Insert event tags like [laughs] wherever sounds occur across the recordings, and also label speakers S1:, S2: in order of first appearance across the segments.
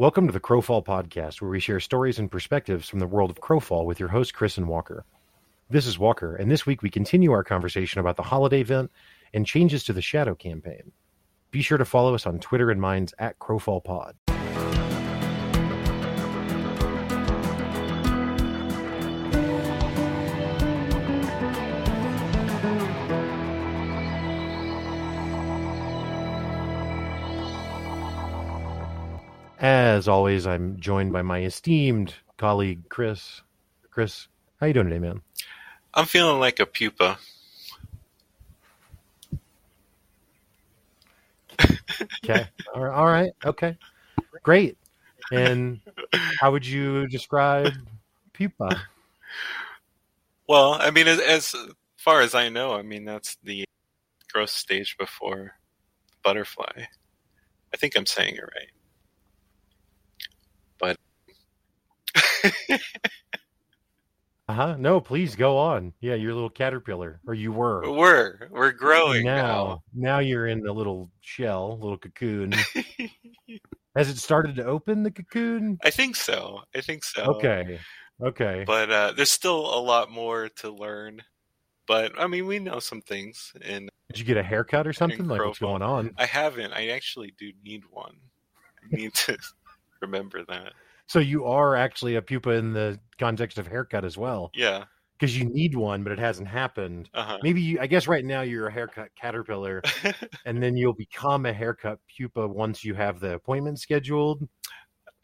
S1: Welcome to the Crowfall Podcast, where we share stories and perspectives from the world of Crowfall with your host, Chris and Walker. This is Walker, and this week we continue our conversation about the holiday event and changes to the Shadow campaign. Be sure to follow us on Twitter and Minds at Crowfall Pod. As always, I'm joined by my esteemed colleague Chris. Chris, how you doing today, man?
S2: I'm feeling like a pupa.
S1: Okay. All right. All right. Okay. Great. And how would you describe pupa?
S2: Well, I mean, as, as far as I know, I mean that's the growth stage before butterfly. I think I'm saying it right. But
S1: Uh huh. No, please go on. Yeah, you're a little caterpillar, or you were.
S2: we're we're growing
S1: now,
S2: now.
S1: now you're in a little shell, little cocoon. [laughs] Has it started to open the cocoon?
S2: I think so. I think so.
S1: Okay. Okay.
S2: But uh, there's still a lot more to learn. But I mean, we know some things, and
S1: Did you get a haircut or something? Like what's going on?
S2: I haven't. I actually do need one. I need to [laughs] remember that.
S1: So you are actually a pupa in the context of haircut as well,
S2: Yeah.
S1: because you need one, but it hasn't happened.
S2: Uh
S1: Maybe you, I guess right now you're a haircut caterpillar, [laughs] and then you'll become a haircut pupa once you have the appointment scheduled,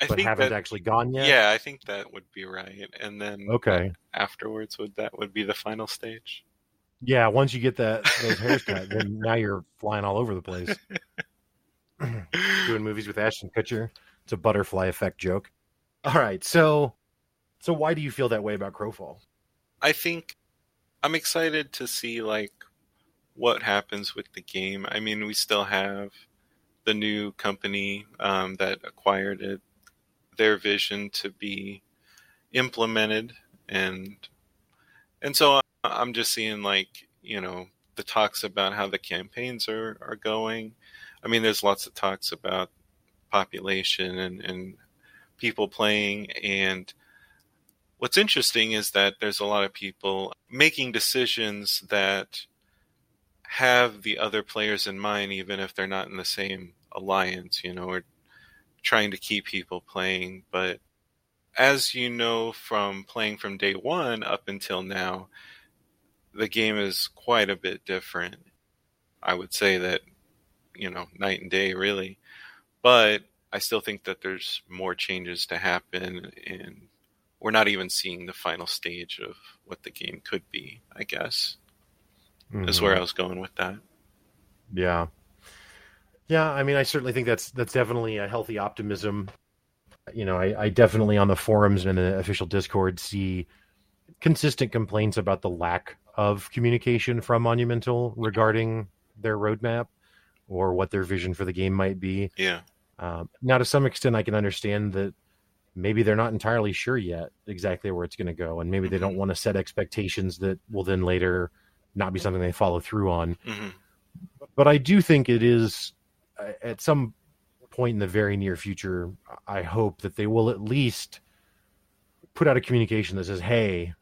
S2: I
S1: but haven't
S2: that,
S1: actually gone yet.
S2: yeah, I think that would be right. And then
S1: Okay.
S2: afterwards, would that would be the final stage?
S1: Yeah. Once you get that those hairs cut, then now you're flying all over the place. [laughs] [clears throat] Doing movies with Ashton Kutcher. It's a butterfly effect joke. All right. So, so why do you feel that way about Crowfall?
S2: I think I'm excited to see like what happens with the game. I mean, we still have the new company um, that acquired it, their vision to be implemented, and and so I'm just seeing like you know the talks about how the campaigns are are going. I mean, there's lots of talks about population and and people playing and what's interesting is that there's a lot of people making decisions that have the other players in mind, even if they're not in the same alliance, you know, or trying to keep people playing. But as you know from playing from day one up until now, the game is quite a bit different. I would say that, you know, night and day, really. But I still think that there's more changes to happen and we're not even seeing the final stage of what the game could be, I guess. Is
S1: Mhm.
S2: where I was going with that.
S1: Yeah. Yeah, I mean, I certainly think that's that's definitely a healthy optimism. You know, I, I definitely on the forums and the official Discord see consistent complaints about the lack of communication from Monumental regarding their roadmap or what their vision for the game might be.
S2: Yeah.
S1: Um, now, to some extent, I can understand that maybe they're not entirely sure yet exactly where it's going to go, and maybe they don't want to set expectations that will then later not be something they follow through on
S2: hmm
S1: but I do think it is uh, at some point in the very near future. I hope that they will at least put out a communication that says, "Hey,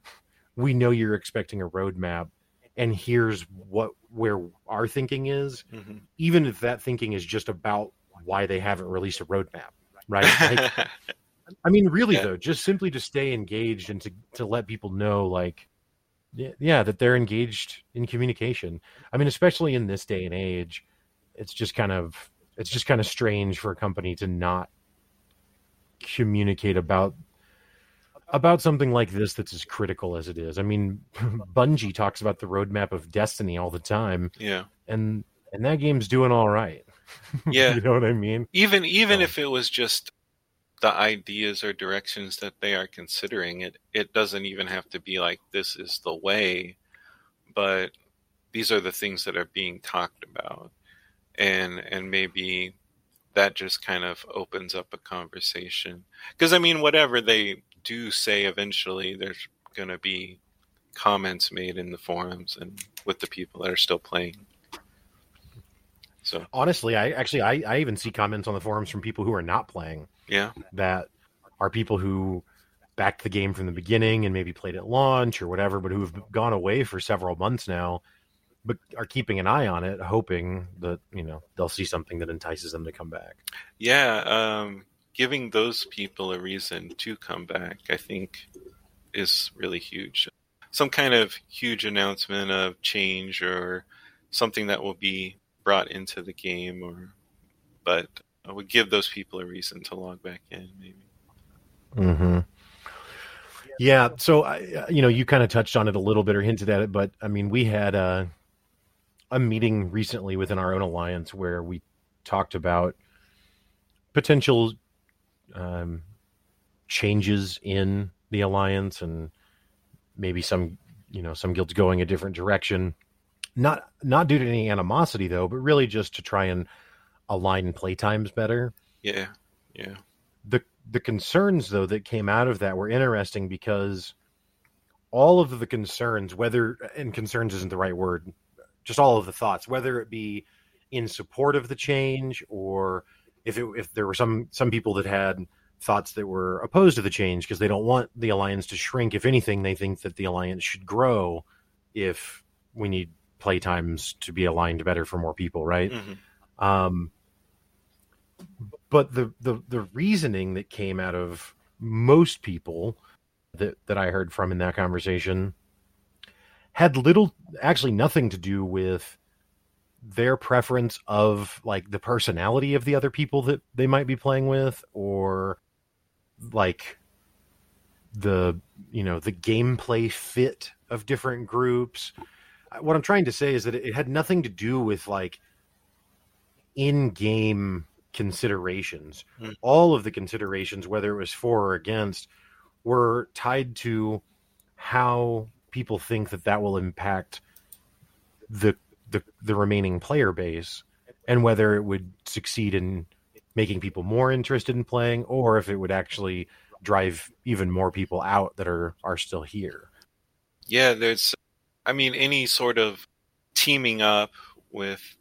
S1: we know you're expecting a roadmap, and here's what where our thinking is."
S2: hmm
S1: Even if that thinking is just about why they haven't released a roadmap, right? Like, [laughs] I mean, really
S2: Yeah.
S1: though, just simply to stay engaged and to to let people know, like, yeah, yeah, that they're engaged in communication. I mean, especially in this day and age, it's just kind of it's just kind of strange for a company to not communicate about about something like this that's as critical as it is. I mean, [laughs] Bungie talks about the roadmap of Destiny all the time,
S2: yeah.
S1: and and that game's doing all right. [laughs]
S2: Yeah.
S1: you know what I mean?
S2: Even even
S1: So-
S2: if it was just the ideas or directions that they are considering, it it doesn't even have to be like this is the way, but these are the things that are being talked about, and and maybe that just kind of opens up a conversation. Because I mean, whatever they do say, eventually there's going to be comments made in the forums and with the people that are still playing. So
S1: honestly, I actually I, I even see comments on the forums from people who are not playing
S2: yeah,
S1: that are people who backed the game from the beginning and maybe played at launch or whatever, but who've gone away for several months now, but are keeping an eye on it, hoping that you know they'll see something that entices them to come back.
S2: yeah. Um, giving those people a reason to come back, I think, is really huge. Some kind of huge announcement of change or something that will be brought into the game, or but I would give those people a reason to log back in, maybe.
S1: Mm-hmm. Yeah. So, I, you know, you kind of touched on it a little bit or hinted at it, but I mean, we had a, a meeting recently within our own alliance where we talked about potential um, changes in the alliance and maybe some, you know, some guilds going a different direction. Not not due to any animosity though, but really just to try and align playtimes better.
S2: Yeah, yeah,
S1: the the concerns though that came out of that were interesting because all of the concerns whether and concerns isn't the right word just all of the thoughts whether it be in support of the change or if it, if there were some some people that had thoughts that were opposed to the change because they don't want the alliance to shrink. If anything they think that the alliance should grow if we need playtimes to be aligned better for more people right
S2: hmm
S1: um, but the, the the reasoning that came out of most people that that I heard from in that conversation had little, actually nothing to do with their preference of like the personality of the other people that they might be playing with, or like the you know the gameplay fit of different groups. What I'm trying to say is that it had nothing to do with like in-game considerations.
S2: Hmm.
S1: All of the considerations, whether it was for or against, were tied to how people think that that will impact the the, the remaining player base and whether it would succeed in making people more interested in playing or if it would actually drive even more people out that are are still here.
S2: Yeah, there's, I mean, any sort of teaming up with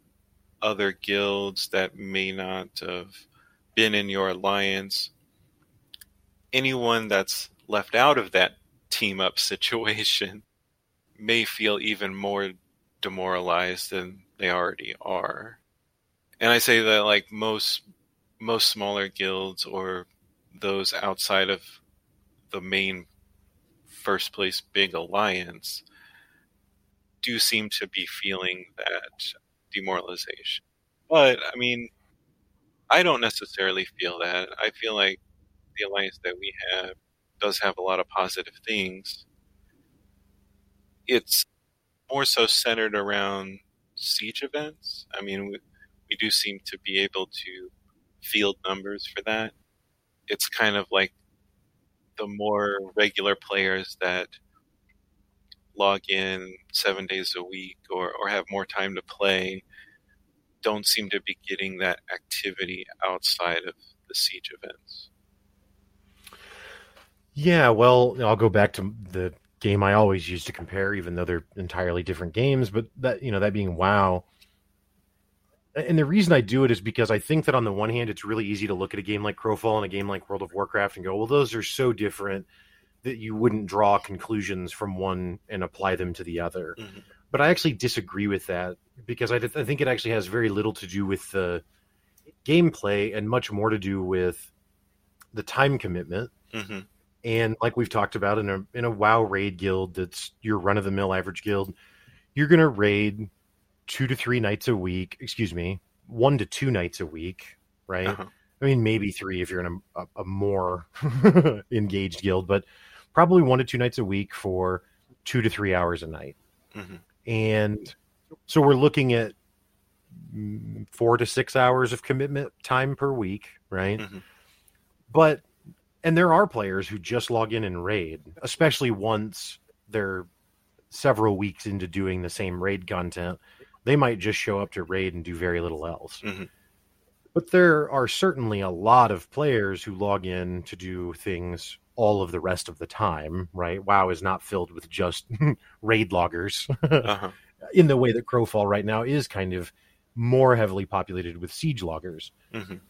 S2: other guilds that may not have been in your alliance, anyone that's left out of that team up [laughs] situation may feel even more demoralized than they already are. And I say that like most most smaller guilds or those outside of the main first place big alliance do seem to be feeling that demoralization. But I mean, I don't necessarily feel that. I feel like the alliance that we have does have a lot of positive things. It's more so centered around siege events. I mean, we, we do seem to be able to field numbers for that. It's kind of like the more regular players that log in seven days a week or, or have more time to play don't seem to be getting that activity outside of the siege events.
S1: Yeah, well, I'll go back to the game I always use to compare, even though they're entirely different games. But that you know, that being WoW, and the reason I do it is because I think that on the one hand, it's really easy to look at a game like Crowfall and a game like World of Warcraft and go, well, those are so different that you wouldn't draw conclusions from one and apply them to the other.
S2: Mhm.
S1: But I actually disagree with that because I, I think it actually has very little to do with the gameplay and much more to do with the time commitment
S2: hmm
S1: and like we've talked about in a in a WoW raid guild that's your run of the mill average guild, you're gonna raid two to three nights a week. Excuse me, one to two nights a week, right?
S2: Uh-huh.
S1: I mean, maybe three if you're in a, a, a more [laughs] engaged guild, but probably one to two nights a week for two to three hours a night.
S2: Mhm.
S1: And so we're looking at four to six hours of commitment time per week, right?
S2: Mhm.
S1: But and there are players who just log in and raid, especially once they're several weeks into doing the same raid content. They might just show up to raid and do very little else.
S2: Mhm.
S1: But there are certainly a lot of players who log in to do things all of the rest of the time, right? WoW is not filled with just [laughs] raid loggers [laughs]
S2: Uh-huh.
S1: in the way that Crowfall right now is kind of more heavily populated with siege loggers.
S2: Mhm.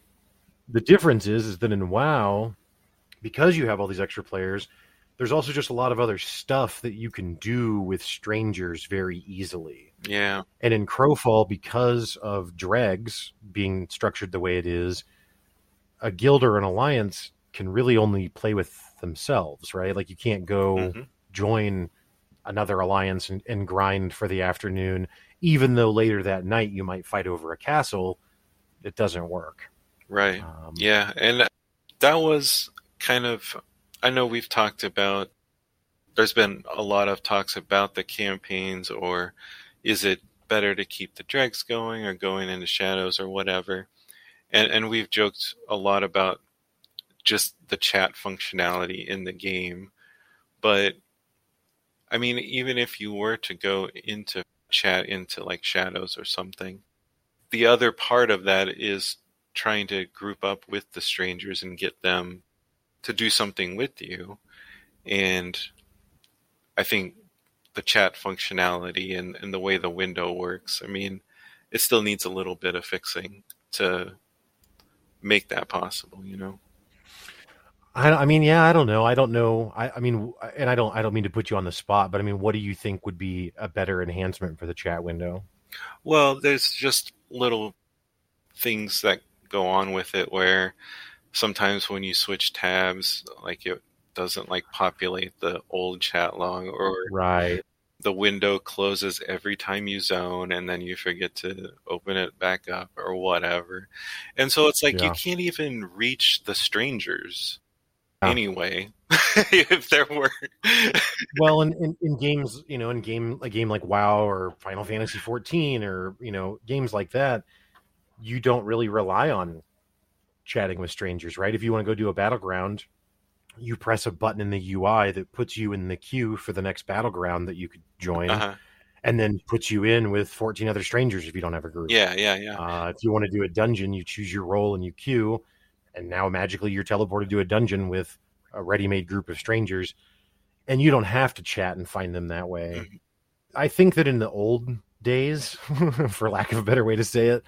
S1: The difference is, is that in WoW, because you have all these extra players, there's also just a lot of other stuff that you can do with strangers very easily.
S2: Yeah.
S1: And in Crowfall, because of dregs being structured the way it is, a guild or an alliance can really only play with themselves, right? Like you can't go
S2: Mhm.
S1: join another alliance and, and grind for the afternoon, even though later that night you might fight over a castle. It doesn't work.
S2: Right.
S1: Um,
S2: Yeah, and that was kind of. I know we've talked about. There's been a lot of talks about the campaigns, or is it better to keep the dregs going, or going into shadows, or whatever. And and we've joked a lot about just the chat functionality in the game, but I mean, even if you were to go into chat into like shadows or something, the other part of that is trying to group up with the strangers and get them to do something with you. And I think the chat functionality and, and the way the window works, I mean, it still needs a little bit of fixing to make that possible, you know?
S1: I, I mean, yeah, I don't know. I don't know. I, I mean, and I don't. I don't mean to put you on the spot, but I mean, what do you think would be a better enhancement for the chat window?
S2: Well, there's just little things that go on with it where sometimes when you switch tabs, like it doesn't like populate the old chat log or
S1: Right.
S2: the window closes every time you zone and then you forget to open it back up or whatever. And so it's like you can't even reach the strangers
S1: Yeah.
S2: anyway. [laughs] if there were [laughs]
S1: well, in, in, in games, you know, in game a game like WoW or Final Fantasy 14 or you know games like that, you don't really rely on chatting with strangers, right? If you want to go do a battleground, you press a button in the UI that puts you in the queue for the next battleground that you could join,
S2: uh
S1: and then puts you in with 14 other strangers if you don't have a group.
S2: Yeah, yeah, yeah.
S1: Uh, if you want to do a dungeon, you choose your role and you queue, and now magically you're teleported to a dungeon with a ready-made group of strangers, and you don't have to chat and find them that way.
S2: Mhm.
S1: I think that in the old days, [laughs] for lack of a better way to say it,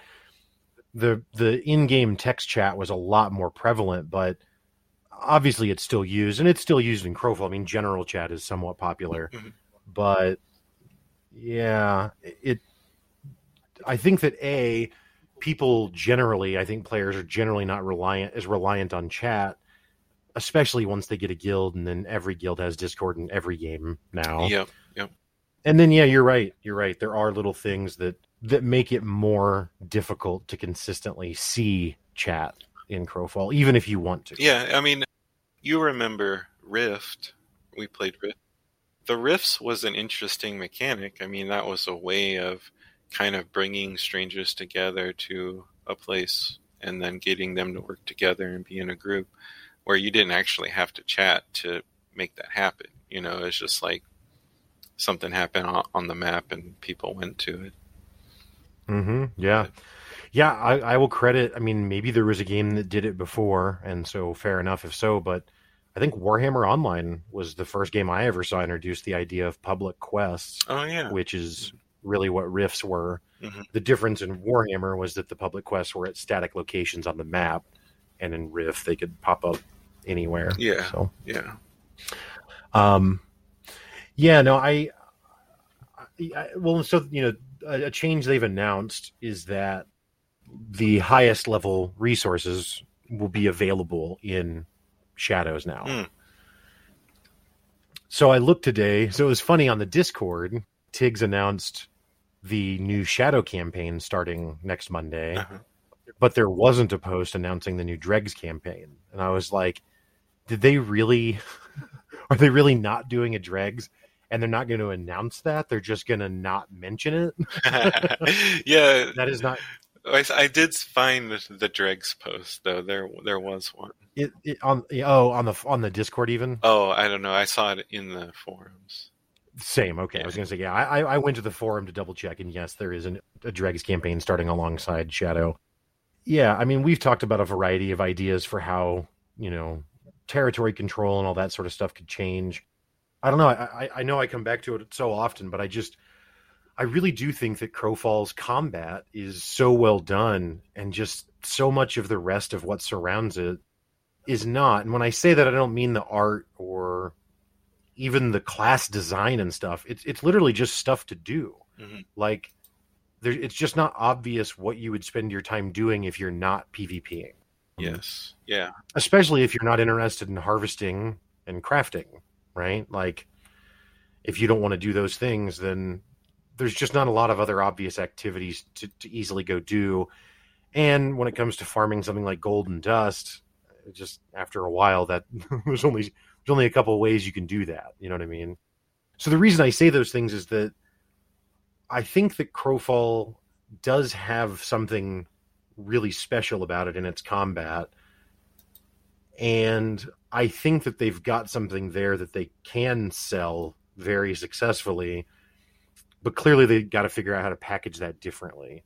S1: the the in-game text chat was a lot more prevalent, but obviously it's still used, and it's still used in Crowfall. I mean, general chat is somewhat popular,
S2: Mhm.
S1: but yeah, it. I think that a people generally, I think players are generally not reliant as reliant on chat, especially once they get a guild, and then every guild has Discord in every game now.
S2: Yep, yep.
S1: And then yeah, you're right. You're right. There are little things that that make it more difficult to consistently see chat in Crowfall, even if you want to.
S2: Yeah, I mean, you remember Rift. We played Rift. The Rifts was an interesting mechanic. I mean, that was a way of kind of bringing strangers together to a place and then getting them to work together and be in a group where you didn't actually have to chat to make that happen. You know, it's just like something happened on- the map and people went to it.
S1: Mm-hmm. Yeah. Yeah, I, I will credit. I mean, maybe there was a game that did it before, and so fair enough if so. But I think Warhammer Online was the first game I ever saw introduce the idea of public quests,
S2: Oh, yeah.
S1: which is really what rifts were.
S2: Mhm.
S1: The difference in Warhammer was that the public quests were at static locations on the map, and in Rift they could pop up anywhere.
S2: Yeah.
S1: So,
S2: Yeah.
S1: um, yeah, no, I, I, I well, so you know, a, a change they've announced is that the highest level resources will be available in Shadows now.
S2: Hmm.
S1: So I looked today. So it was funny on the Discord. Tiggs announced the new Shadow campaign starting next Monday,
S2: Uh-huh.
S1: but there wasn't a post announcing the new Dregs campaign, and I was like, did they really? [laughs] Are they really not doing a Dregs? And they're not going to announce that. They're just going to not mention it. [laughs]
S2: yeah, [laughs]
S1: That is not
S2: I, I did find the, dregs post though. There there was one.
S1: it, it on. Oh, on the on the Discord even.
S2: Oh, I don't know. I saw it in the forums.
S1: Same. Okay, I was going to say yeah. I I went to the forum to double check, and yes, there is an, a Dregs campaign starting alongside Shadow. Yeah, I mean we've talked about a variety of ideas for how you know territory control and all that sort of stuff could change. I don't know. I I, I know I come back to it so often, but I just I really do think that Crowfall's combat is so well done, and just so much of the rest of what surrounds it is not. And when I say that, I don't mean the art or even the class design and stuff. It's it's literally just stuff to do.
S2: Mhm.
S1: Like there, it's just not obvious what you would spend your time doing if you're not PvPing.
S2: Yes. Yeah.
S1: Especially if you're not interested in harvesting and crafting, right? Like if you don't want to do those things, then there's just not a lot of other obvious activities to, to easily go do. And when it comes to farming something like gold and dust, just after a while that [laughs] there's only there's only a couple of ways you can do that. You know what I mean? So the reason I say those things is that I think that Crowfall does have something really special about it in its combat. And I think that they've got something there that they can sell very successfully, but clearly they got to figure out how to package that differently.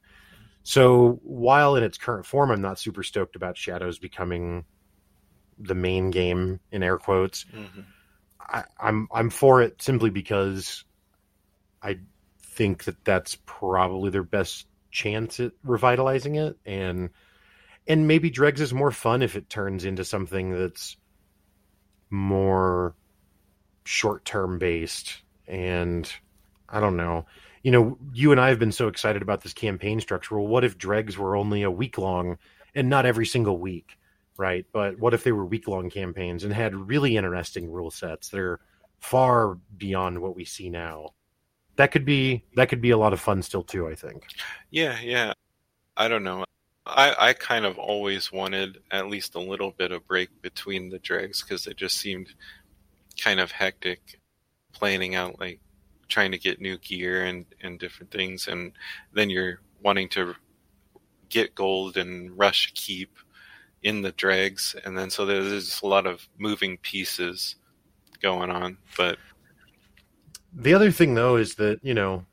S1: So while in its current form, I'm not super stoked about Shadows becoming the main game in air quotes.
S2: hmm
S1: I, I'm I'm for it simply because I think that that's probably their best chance at revitalizing it, and and maybe Dregs is more fun if it turns into something that's more short term based, and I don't know. You know, you and I have been so excited about this campaign structure. Well, what if Dregs were only a week long and not every single week? Right? But what if they were week long campaigns and had really interesting rule sets that are far beyond what we see now? That could be that could be a lot of fun still too. I think.
S2: Yeah. Yeah. I don't know. I, I kind of always wanted at least a little bit of break between the dregs because it just seemed kind of hectic planning out like trying to get new gear and, and different things and then you're wanting to get gold and rush keep in the dregs and then so there's just a lot of moving pieces going on but
S1: The other thing though is that you know,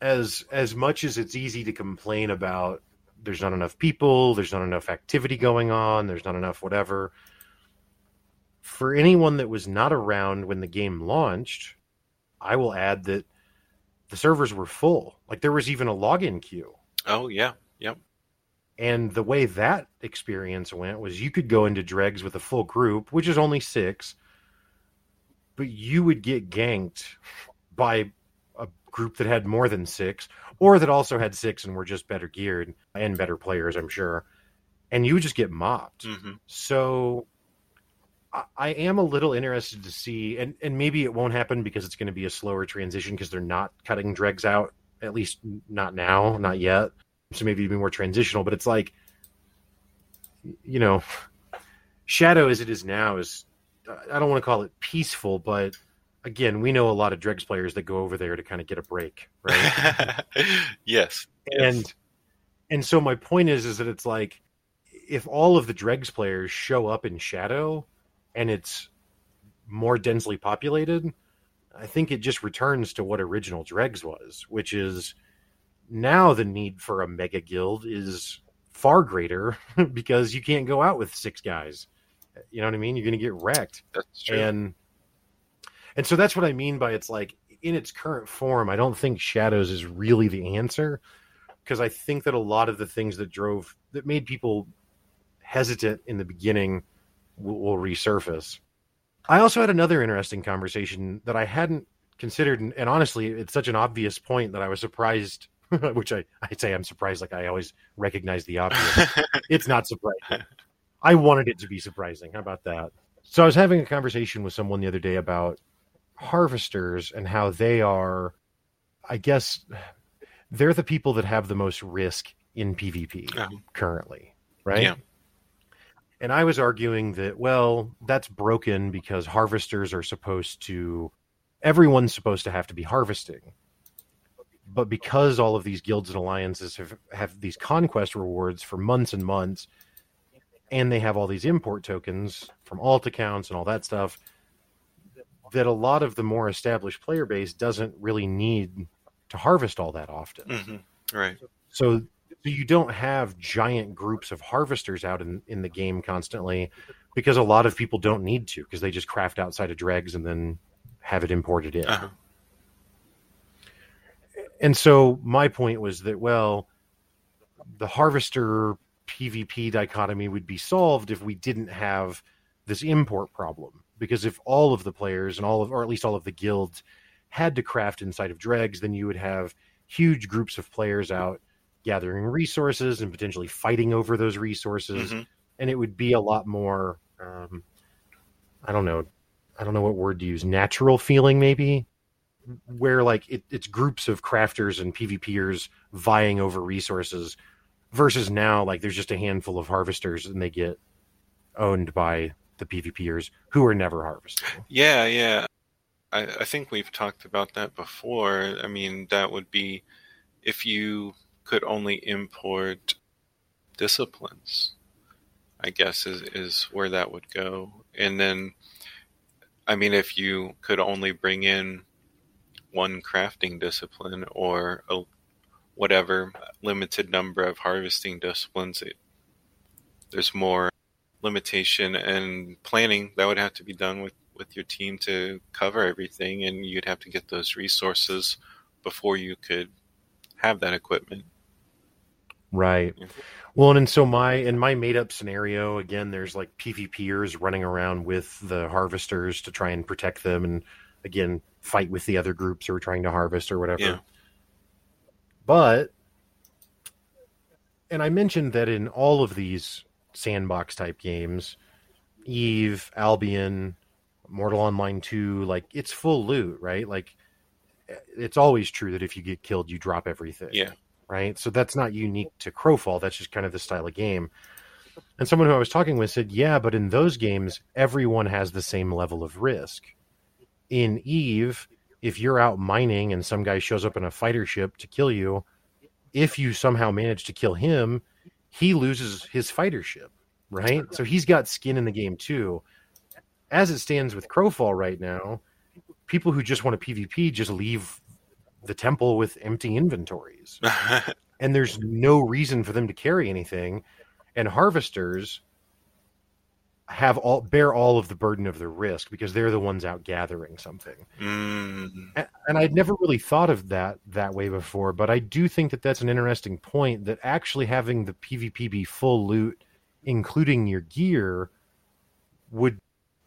S1: as as much as it's easy to complain about, there's not enough people, there's not enough activity going on, there's not enough whatever. For anyone that was not around when the game launched, I will add that the servers were full. Like there was even a login queue.
S2: oh yeah yep
S1: And the way that experience went was you could go into dregs with a full group, which is only six, but you would get ganked by a group that had more than six, or that also had six and were just better geared and better players, I'm sure. And you would just get mopped.
S2: hmm
S1: So I, I am a little interested to see, and, and maybe it won't happen because it's going to be a slower transition because they're not cutting dregs out, at least not now, not yet. So maybe be more transitional, but it's like, you know, Shadow as it is now is, I don't want to call it peaceful, but again, we know a lot of dregs players that go over there to kind of get a break, right? [laughs]
S2: yes
S1: and and so my point is is that it's like if all of the dregs players show up in shadow and it's more densely populated i think it just returns to what original dregs was which is now the need for a mega guild is far greater [laughs] because you can't go out with six guys you know what i mean you're going to get wrecked
S2: that's true
S1: and and so that's what I mean by it's like in its current form, I don't think Shadows is really the answer because I think that a lot of the things that drove that made people hesitant in the beginning will, will resurface. I also had another interesting conversation that I hadn't considered, and, and honestly, it's such an obvious point that I was surprised. [laughs] Which I I'd say I'm surprised, like I always recognize the [laughs] obvious. it's not surprising. I wanted it to be surprising. How about that? So I was having a conversation with someone the other day about harvesters and how they are, I guess, they're the people that have the most risk in PvP
S2: Um,
S1: currently, right?
S2: Yeah.
S1: And I was arguing that, well, that's broken because harvesters are supposed to, everyone's supposed to have to be harvesting. But because all of these guilds and alliances have, have these conquest rewards for months and months, and they have all these import tokens from alt accounts and all that stuff, that a lot of the more established player base doesn't really need to harvest all that often.
S2: hmm right
S1: So so you don't have giant groups of harvesters out in, in the game constantly because a lot of people don't need to because they just craft outside of dregs and then have it imported in.
S2: uh-huh.
S1: And so my point was that well, the harvester PvP dichotomy would be solved if we didn't have this import problem. Because if all of the players and all of, or at least all of the guilds, had to craft inside of dregs, then you would have huge groups of players out gathering resources and potentially fighting over those resources,
S2: hmm
S1: and it would be a lot more. Um, I don't know. I don't know what word to use. Natural feeling, maybe, where like it, it's groups of crafters and PvPers vying over resources, versus now like there's just a handful of harvesters and they get owned by the PvPers who are never harvesting.
S2: Yeah, yeah. I, I think we've talked about that before. I mean, that would be if you could only import disciplines, I guess is, is where that would go. And then, I mean, if you could only bring in one crafting discipline or a, whatever limited number of harvesting disciplines, it, there's more limitation and planning that would have to be done with with your team to cover everything and you'd have to get those resources before you could have that equipment
S1: Right.
S2: Yeah.
S1: Well, and so my in my made up scenario again, there's like PvPers running around with the harvesters to try and protect them, and again fight with the other groups who are trying to harvest or whatever.
S2: Yeah.
S1: But, and I mentioned that in all of these sandbox type games, Eve, Albion, Mortal Online 2, like it's full loot, right? Like it's always true that if you get killed, you drop everything
S2: yeah
S1: right? So that's not unique to Crowfall. That's just kind of the style of game. And someone who I was talking with said, "Yeah, but in those games, everyone has the same level of risk. In Eve, if you're out mining and some guy shows up in a fighter ship to kill you, if you somehow manage to kill him, he loses his fighter ship, right? So he's got skin in the game too. As it stands with Crowfall right now, people who just want a PvP just leave the temple with empty inventories [laughs] and there's no reason for them to carry anything and harvesters have all bear all of the burden of the risk because they're the ones out gathering something.
S2: Mm,
S1: A- and i'd never really thought of that that way before but i do think that that's an interesting point that actually having the pvp be full loot including your gear would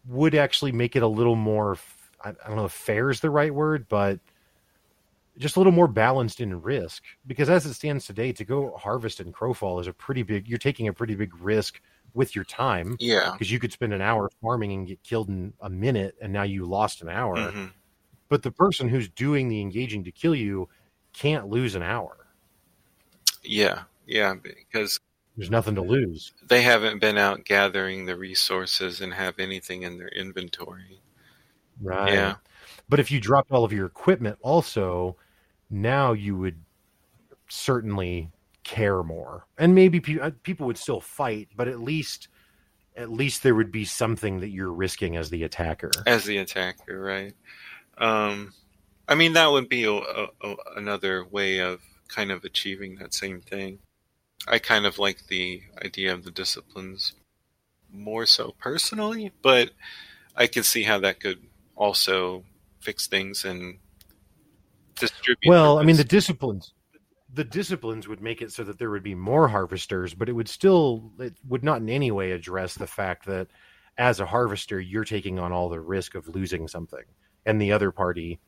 S1: would actually make it a little more I don't know if fair is the right word but just a little more balanced in risk. Because as it stands today to go harvest in crowfall is a pretty big you're taking a pretty big risk with your time
S2: yeah.
S1: because you could spend an hour farming and get killed in a minute and now you lost an hour.
S2: Mhm.
S1: but the person who's doing the engaging to kill you can't lose an hour.
S2: Yeah. Yeah because
S1: there's nothing to lose.
S2: they haven't been out gathering the resources and have anything in their inventory.
S1: Right.
S2: Yeah.
S1: But if you dropped all of your equipment also now you would certainly care more. And maybe pe- uh, people would still fight but at least at least there would be something that you're risking as the attacker.
S2: As the attacker right. Um i mean that would be a, a, a, another way of kind of achieving that same thing. I kind of like the idea of the disciplines more so personally but i can see how that could also fix things and distribute
S1: well i mean the disciplines the disciplines would make it so that there would be more harvesters but it would still it would not in any way address the fact that as a harvester you're taking on all the risk of losing something and the other party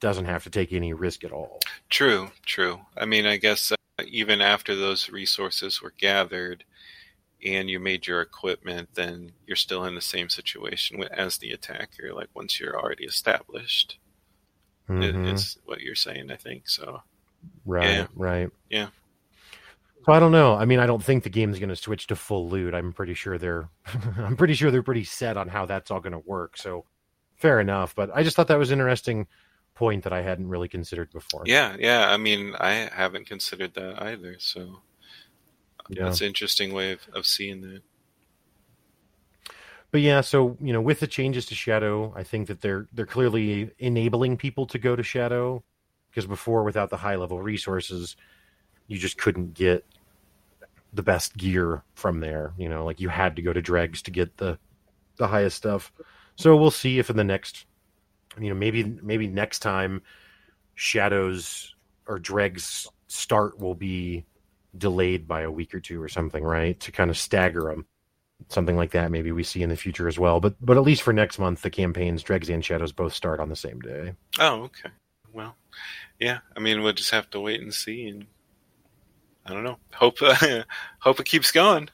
S1: doesn't have to take any risk at all
S2: True, true. I mean, I guess uh, even after those resources were gathered and you made your equipment, then you're still in the same situation as the attacker. Like once you're already established, i-
S1: Mhm.
S2: is what you're saying. I think so.
S1: Right,
S2: Yeah.
S1: right.
S2: Yeah.
S1: So I don't know. I mean, I don't think the game's going to switch to full loot. I'm pretty sure they're [laughs] I'm pretty sure they're pretty set on how that's all going to work. So fair enough, but I just thought that was an interesting point that I hadn't really considered before.
S2: Yeah, yeah. I mean, I haven't considered that either. So
S1: Yeah.
S2: that's an interesting way of, of seeing that.
S1: But yeah, so, you know, with the changes to Shadow, I think that they're they're clearly enabling people to go to Shadow because before without the high level resources, you just couldn't get the best gear from there, you know, like you had to go to dregs to get the the highest stuff. So we'll see if in the next you know, maybe maybe next time Shadow's or Dreg's start will be delayed by a week or two or something, right? To kind of stagger them. Something like that, maybe we see in the future as well. But but at least for next month, the campaigns Dregs and Shadows both start on the same day.
S2: Oh, okay. Well, yeah. I mean, we'll just have to wait and see, and I don't know. Hope uh, [laughs] hope it keeps going.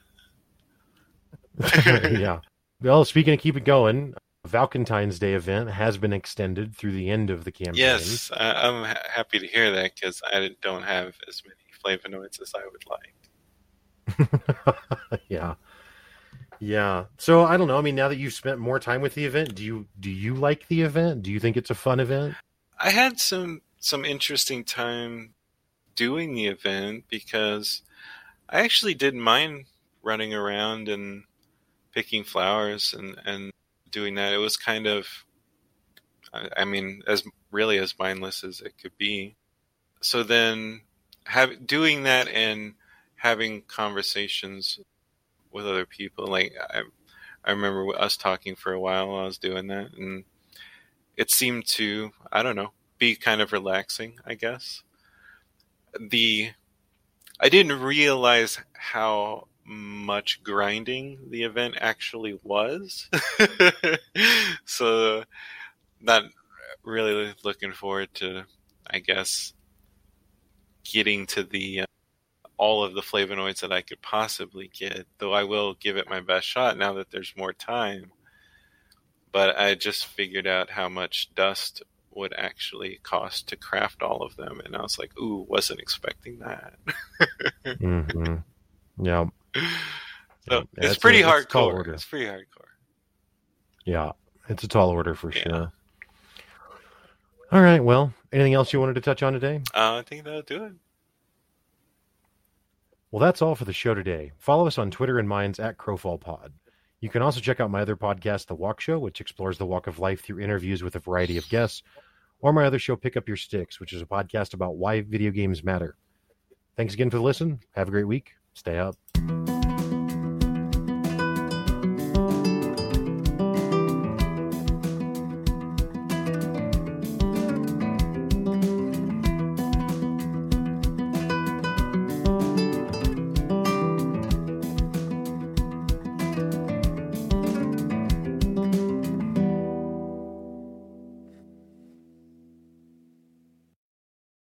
S2: [laughs] [laughs]
S1: yeah. Well, speaking of keep it going, Valentine's Day event has been extended through the end of the campaign.
S2: Yes, I, am ha- happy to hear that because I don't have as many flavonoids as I would
S1: like. yeah, yeah. So I don't know. I mean, now that you've spent more time with the event, do you do you like the event? Do you think it's a fun event?
S2: I had some some interesting time doing the event because I actually didn't mind running around and picking flowers and and doing that. It was kind of, I, mean, as really as mindless as it could be. So then, have doing that and having conversations with other people, like I, I remember us talking for a while while I was doing that, and it seemed to, I don't know, be kind of relaxing, I guess. The I didn't realize how much grinding the event actually was. [laughs] so, not really looking forward to, I guess, getting to the uh, all of the flavonoids that I could possibly get. Though I will give it my best shot now that there's more time. But I just figured out how much dust would actually cost to craft all of them, and I was like, "Ooh, wasn't expecting that."
S1: mm-hmm. Yeah. [laughs]
S2: So yeah, it's pretty a, hardcore. It's, pretty hardcore.
S1: Yeah, it's a tall order for yeah. sure. All right. Well, anything else you wanted to touch on today?
S2: Uh, I think that'll do it.
S1: Well, that's all for the show today. Follow us on Twitter and Minds at CrowfallPod. You can also check out my other podcast, The Walk Show, which explores the walk of life through interviews with a variety of guests, or my other show, Pick Up Your Sticks, which is a podcast about why video games matter. Thanks again for the listen. Have a great week. Stay up.